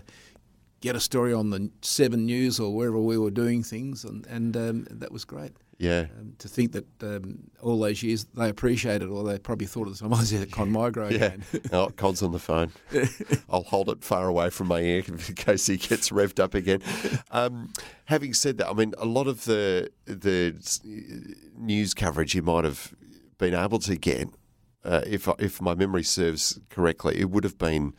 D: get a story on the Seven News or wherever we were doing things, and, and um, that was great.
B: Yeah.
D: Um, to think that um, all those years they appreciated or they probably thought at the time, I was at Con Migro
B: Yeah.
D: again.
B: oh, Con's on the phone. I'll hold it far away from my ear in case he gets revved up again. Um, having said that, I mean, a lot of the the news coverage you might have been able to get, uh, if if my memory serves correctly, it would have been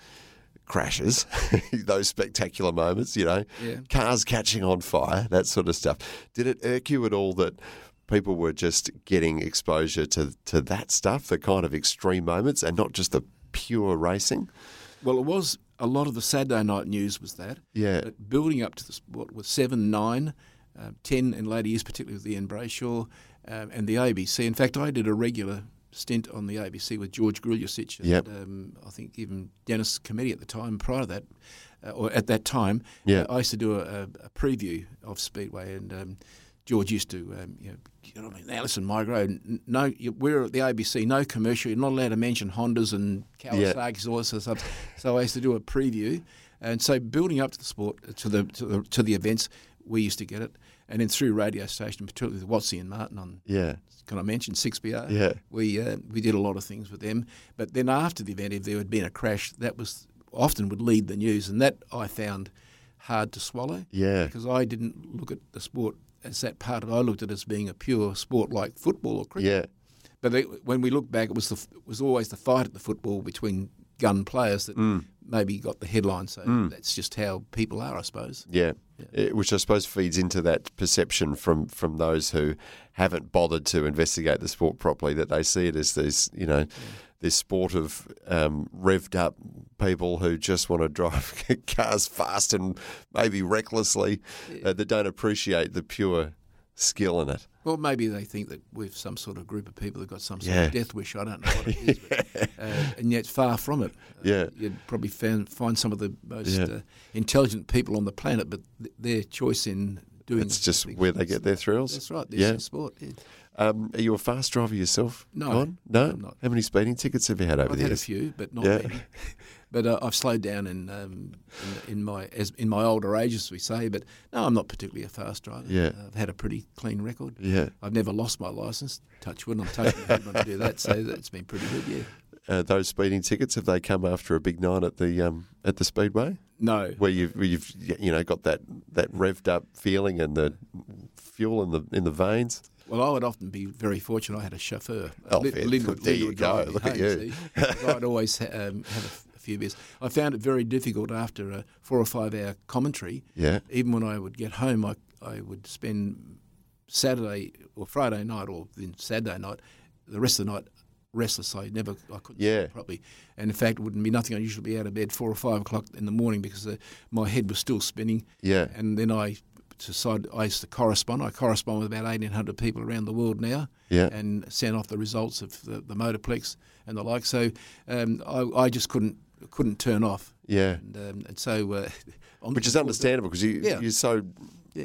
B: crashes, those spectacular moments, you know,
D: Yeah.
B: cars catching on fire, that sort of stuff. Did it irk you at all that people were just getting exposure to, to that stuff, the kind of extreme moments, and not just the pure racing?
D: well, it was a lot of the Saturday night news was that.
B: Yeah.
D: But building up to the, what was seven, nine, uh, ten in later years, particularly with Ian Brayshaw um, and the ABC. In fact, I did a regular stint on the ABC with George Grljusich and
B: Yep.
D: um, I think even Dennis Cometti at the time. Prior to that, uh, or at that time,
B: Yeah.
D: uh, I used to do a, a, preview of Speedway, and um, George used to, um, you know, you know, I mean, now listen, Migro, no, you- we're at the ABC, no commercial. You're not allowed to mention Hondas and Kawasaki's, all this stuff. So I used to do a preview, and so building up to the sport, to the to the, to the events, we used to get it, and then through radio station, particularly with Watsy and Martin on
B: Yeah.
D: can I mention 6PR?
B: Yeah.
D: We uh, we did a lot of things with them. But then after the event, if there had been a crash, that was often would lead the news, and that I found hard to swallow.
B: Yeah.
D: Because I didn't look at the sport as that part of it. I looked at it as being a pure sport like football or cricket.
B: Yeah.
D: But they, when we look back, it was the, it was always the fight at the football between gun players that
B: Mm.
D: Maybe got the headline. So
B: Mm.
D: that's just how people are, I suppose.
B: Yeah. Eh, Which I suppose feeds into that perception from, from those who haven't bothered to investigate the sport properly, that they see it as this, you know, this sport of um, revved up people who just want to drive cars fast and maybe recklessly, uh, that don't appreciate the pure skill in it.
D: Well, maybe they think that we're some sort of group of people who've got some sort
B: Yeah.
D: of death wish. I don't know what it is, but, uh, and yet far from it. Uh,
B: Yeah.
D: you'd probably find, find some of the most
B: Yeah.
D: uh, intelligent people on the planet, but th- their choice in doing
B: It's just where they get their thrills.
D: That's right. This
B: Yeah.
D: sport. Yeah.
B: Um, are you a fast driver yourself?
D: No,
B: no.
D: I'm not.
B: How many speeding tickets have you had over
D: I've
B: the
D: had a few, but not
B: Yeah.
D: many. But uh, I've slowed down in, um, in in my as in my older age, as we say. But no, I'm not particularly a fast driver.
B: Yeah.
D: I've had a pretty clean record.
B: Yeah.
D: I've never lost my license. Touch wood. I'm touching head when I do that, so that's been pretty good. Yeah.
B: Uh, those speeding tickets have they come after a big night at the um, at the speedway?
D: No.
B: where you've where you've you know got that, that revved up feeling and the fuel in the in the veins.
D: Well, I would often be very fortunate. I had a chauffeur.
B: Oh, fair.
D: Lin would-
B: There
D: Lin
B: you go. Look at you.
D: I'd always um, have a, f- a few beers. I found it very difficult after a four or five hour commentary.
B: Yeah.
D: Even when I would get home, I, I would spend Saturday or Friday night or then Saturday night, the rest of the night restless. I never, I couldn't
B: Yeah.
D: sleep properly. And in fact, it wouldn't be nothing unusual to be out of bed four or five o'clock in the morning because uh, my head was still spinning.
B: Yeah.
D: And then I decided I used to correspond. I correspond with about 1,800 people around the world now.
B: Yeah.
D: And send off the results of the, the Motorplex and the like. So um, I, I just couldn't couldn't turn off.
B: Yeah.
D: And, um, and so, uh, on
B: Which is understandable because you
D: Yeah.
B: you're so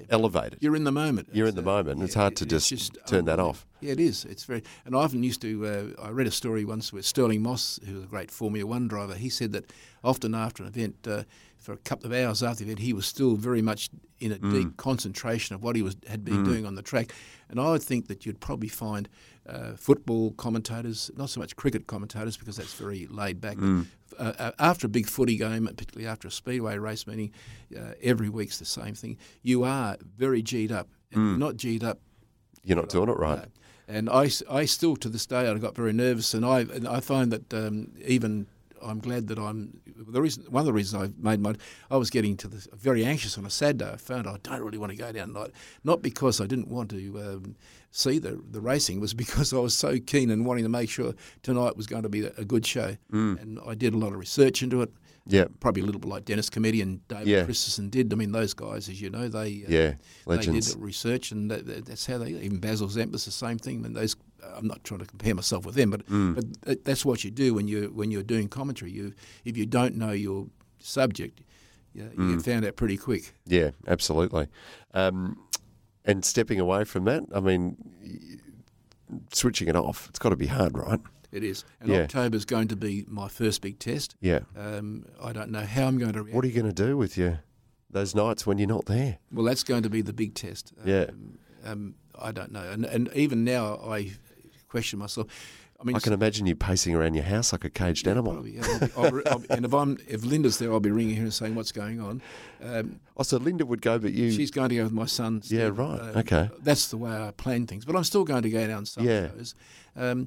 B: elevated.
D: You're in the moment.
B: You're in the
D: uh,
B: moment. It's hard to
D: it's
B: just,
D: just
B: turn that off.
D: Yeah, it is. It's very. And I often used to. Uh, I read a story once where Stirling Moss, who was a great Formula One driver, he said that often after an event, uh, for a couple of hours after the event, he was still very much in a
B: Mm.
D: deep concentration of what he was had been doing on the track. And I would think that you'd probably find uh, football commentators, not so much cricket commentators, because that's very laid back.
B: Mm.
D: Uh, uh, after a big footy game, particularly after a speedway race meeting, uh, every week's the same thing. You are very G'd up.
B: Mm.
D: not G'd up
B: You're not doing it right.
D: no. And I still to this day I got very nervous, and I and I find that um, even I'm glad that I'm the reason one of the reasons I made my I was getting to the very anxious on a sad day. I found I don't really want to go down tonight, not because I didn't want to um, see the the racing, was because I was so keen and wanting to make sure tonight was going to be a, a good show, and I did a lot of research into it.
B: Yeah.
D: Probably a little bit like Dennis Cometti and David
B: Yeah.
D: Christensen did. I mean, those guys, as you know, they uh,
B: Yeah,
D: they
B: legends.
D: did research, and that, that- that's how they. Even Basil Zempilas, the same thing. And those, I'm not trying to compare myself with them, but
B: Mm.
D: but that's what you do when you when you're doing commentary. You if you don't know your subject, you, you
B: Mm.
D: get found out pretty quick.
B: Yeah, absolutely. Um, and stepping away from that, I mean, switching it off, it's got to be hard, right?
D: It is. And
B: Yeah.
D: October's going to be my first big test.
B: Yeah.
D: Um, I don't know how I'm going to react.
B: What are you going to do with your those nights when you're not there?
D: Well, that's going to be the big test.
B: Yeah.
D: Um, um, I don't know, and and even now I question myself. I mean,
B: I can imagine you pacing around your house like a caged animal.
D: Probably, yeah. I'll, I'll, and if I'm if Linda's there, I'll be ringing her and saying what's going on. Um,
B: Oh, so Linda would go, but you.
D: she's going to go with my son.
B: Yeah, right.
D: Uh,
B: Okay.
D: That's the way I plan things. But I'm still going to go down some
B: Yeah.
D: shows. Um,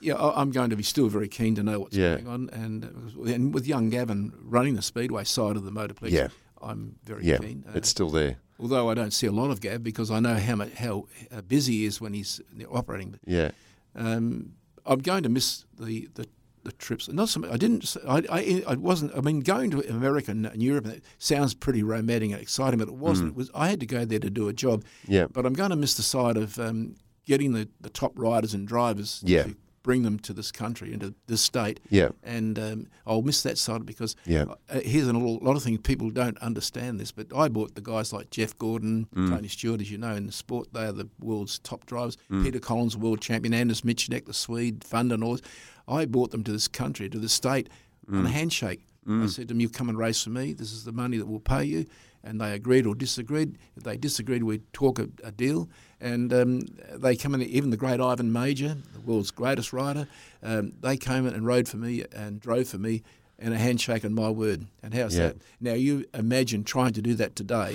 D: yeah, I- I'm going to be still very keen to know what's
B: Yeah.
D: going on, and and with young Gavin running the speedway side of the motorplex,
B: Yeah.
D: I'm very
B: yeah,
D: keen. Uh,
B: it's still there.
D: although I don't see a lot of Gav because I know how much, how uh, busy he is when he's operating. But
B: Yeah.
D: Um, I'm going to miss the, the, the trips. Not so much, I didn't. I I wasn't. I mean, going to America and Europe it sounds pretty romantic and exciting, but it wasn't. It was. I had to go there to do a job.
B: Mm. Yeah.
D: But I'm going to miss the side of um, getting the, the top riders and drivers.
B: Yeah.
D: To bring them to this country into this state.
B: Yeah.
D: And um, I'll miss that side because
B: Yeah.
D: uh, here's a little, lot of things people don't understand this, but I bought the guys like Jeff Gordon,
B: Mm.
D: Tony Stewart, as you know, in the sport. They are the world's top drivers.
B: Mm.
D: Peter Collins, world champion, Anders Michanek, the Swede, and all this. I bought them to this country, to the state, on
B: Mm.
D: a handshake. I said to them, "You come and race for me. This is the money that we'll pay you." And they agreed or disagreed. If they disagreed, we'd talk a, a deal. And um, they come in. Even the great Ivan Mauger, the world's greatest rider, um, they came in and rode for me and drove for me and a handshake and my word. And how's
B: Yeah.
D: that? Now you imagine trying to do that today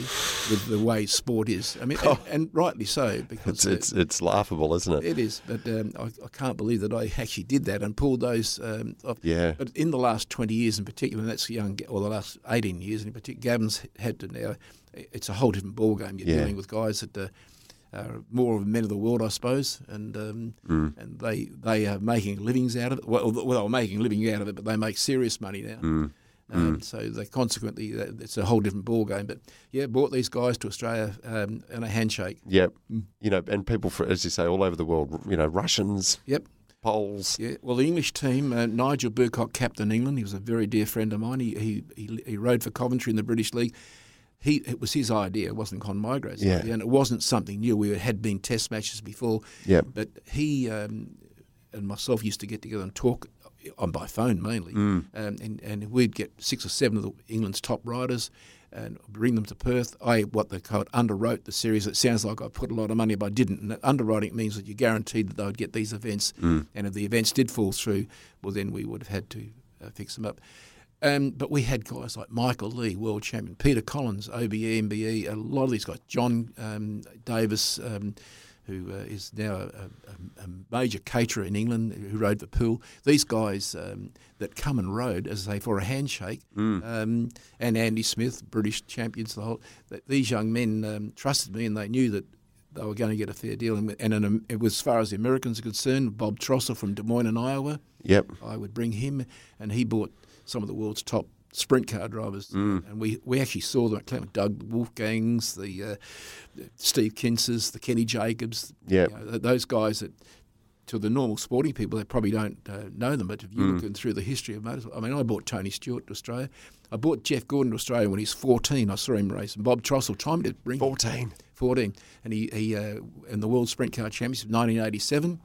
D: with the way sport is. I mean, and, and rightly so because
B: Oh. It's, it's, it's laughable, isn't it?
D: it is, but um, I, I can't believe that I actually did that and pulled those um, off.
B: Yeah.
D: But in the last 20 years in particular, and that's young, or the last 18 years in particular, Gavin's had to now, it's a whole different ballgame. You're
B: Yeah.
D: dealing with guys that uh, are more of men of the world, I suppose, and um,
B: Mm.
D: and they they are making livings out of it. Well, well, they're making living out of it, but they make serious money now.
B: Mm.
D: Um, So they consequently, it's a whole different ballgame. But yeah, brought these guys to Australia um, and a handshake.
B: Yep. You know, and people, for, as you say, all over the world, you know, Russians,
D: Yep.
B: Poles.
D: Yeah, well, the English team, uh, Nigel Boocock captain England. He was a very dear friend of mine. He he, he, he rode for Coventry in the British League. He it was his idea. It wasn't Con Migro's
B: Yeah.
D: idea, and it wasn't something new. We had been Test matches before.
B: Yep.
D: but he um, and myself used to get together and talk on by phone mainly, um, and and we'd get six or seven of the England's top riders. And bring them to Perth. I what they call it, underwrote the series. It sounds like I put a lot of money, but I didn't. And underwriting means that you're guaranteed that they would get these events, and if the events did fall through, well, then we would have had to uh, fix them up. Um, but we had guys like Michael Lee, world champion, Peter Collins, OBE, MBE, a lot of these guys, John um, Davis, um, who uh, is now a, a, a major caterer in England, who rode for Poole. These guys um, that come and rode, as I say, for a handshake, um, and Andy Smith, British champions, the whole. These young men um, trusted me, and they knew that they were going to get a fair deal. And, and an, it was, as far as the Americans are concerned, Bob Trostle from Des Moines in Iowa.
B: Yep.
D: I would bring him, and he bought some of the world's top sprint car drivers,
B: Mm.
D: and we, we actually saw them at Claremont. Doug Wolfgangs, the uh, Steve Kinsers, the Kenny Jacobs,
B: Yep.
D: you know, those guys that to the normal sporting people they probably don't uh, know them. But if you
B: Mm.
D: look in through the history of motorsport, I mean, I bought Tony Stewart to Australia. I bought Jeff Gordon to Australia when he was 14. I saw him race, and Bob Trostle tried me to bring him.
B: 14.
D: 14. And he, he uh, in the World Sprint Car Championship 1987,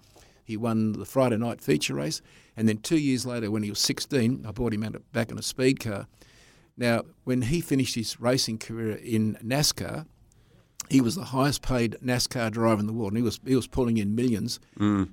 D: he won the Friday night feature race. And then two years later, when he was 16, I bought him out back in a speed car. Now, when he finished his racing career in NASCAR, he was the highest paid NASCAR driver in the world, and he was he was pulling in millions.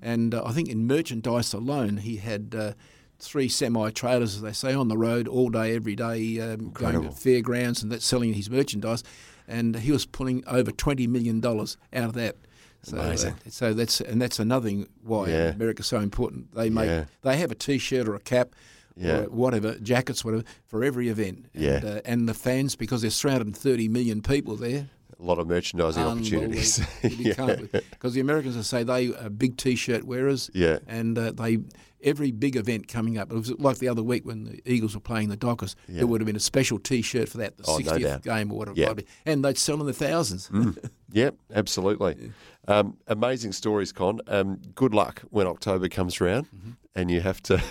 D: And uh, I think in merchandise alone, he had uh, three semi trailers, as they say, on the road all day, every day, um, going to fairgrounds and that's selling his merchandise. And he was pulling over twenty million dollars out of that. So,
B: Amazing.
D: Uh, so that's and that's another thing why
B: Yeah.
D: America's so important. They make
B: Yeah.
D: they have a T-shirt or a cap.
B: Yeah.
D: Or whatever jackets, whatever for every event,
B: Yeah.
D: and, uh, and the fans because there's 330 million people there.
B: A lot of merchandising opportunities.
D: Because
B: yeah.
D: the Americans will say they are big T-shirt wearers.
B: Yeah.
D: And uh, they every big event coming up. It was like the other week when the Eagles were playing the Dockers.
B: Yeah.
D: There would have been a special T-shirt for that, the
B: Oh,
D: 60th
B: doubt.
D: game or whatever.
B: Yeah.
D: be. And they'd sell in the thousands.
B: Yep, absolutely. Um, amazing stories, Con. Um, good luck when October comes around
D: Mm-hmm.
B: and you have to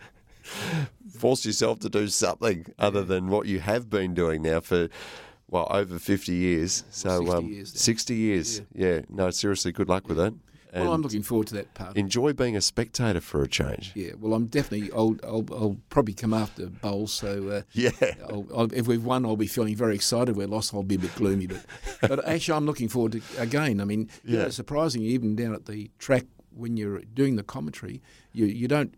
B: force yourself to do something other than what you have been doing now for, well, over 50 years. So,
D: 60
B: um,
D: years
B: 60 years. Yeah. no, seriously, good luck with it.
D: Well, I'm looking forward to that part.
B: enjoy being a spectator for a change.
D: yeah, well, I'm definitely. I'll, I'll, I'll probably come after bowls. So uh,
B: Yeah.
D: I'll, I'll, if we've won, I'll be feeling very excited. If we're lost, I'll be a bit gloomy. But, but actually, I'm looking forward to again. I mean, you know, surprising, even down at the track when you're doing the commentary, you you don't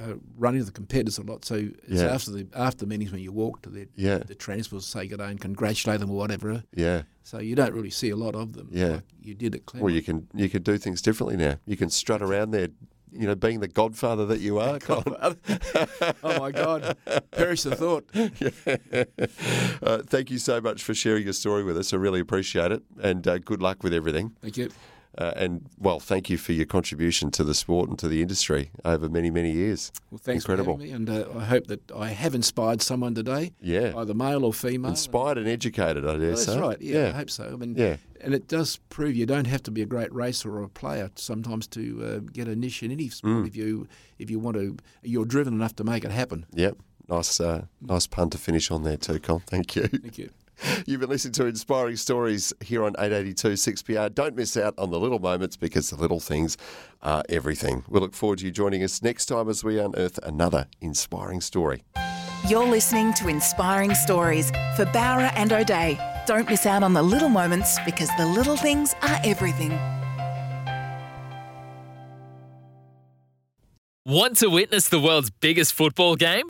D: uh, run into the competitors a lot. So it's
B: Yeah.
D: after the after meetings when you walk to the
B: Yeah.
D: the transports, say good day and congratulate them or whatever.
B: Yeah.
D: So you don't really see a lot of them.
B: Yeah.
D: like you did it. Claremont.
B: Well, you can you can do things differently now. You can strut around there, you know, being the godfather that you are.
D: Oh my God! Perish the thought.
B: uh, thank you so much for sharing your story with us. I really appreciate it, and uh, good luck with everything.
D: Thank you.
B: Uh, and well, thank you for your contribution to the sport and to the industry over many, many years.
D: Well, thanks
B: Incredible.
D: for having me, and uh, I hope that I have inspired someone today.
B: Yeah.
D: either male or female.
B: Inspired and educated, I dare
D: Well, that's
B: say.
D: right. Yeah, I hope so. I mean,
B: Yeah.
D: and it does prove you don't have to be a great racer or a player sometimes to uh, get a niche in any sport.
B: Mm.
D: If you if you want to, you're driven enough to make it happen.
B: Yep. Nice, uh, nice pun to finish on there too, Con. Thank you.
D: Thank you.
B: You've been listening to Inspiring Stories here on 882 6PR. Don't miss out on the little moments because the little things are everything. We look forward to you joining us next time as we unearth another inspiring story.
A: You're listening to Inspiring Stories for Bowra and O'Dea. Don't miss out on the little moments because the little things are everything.
H: Want to witness the world's biggest football game?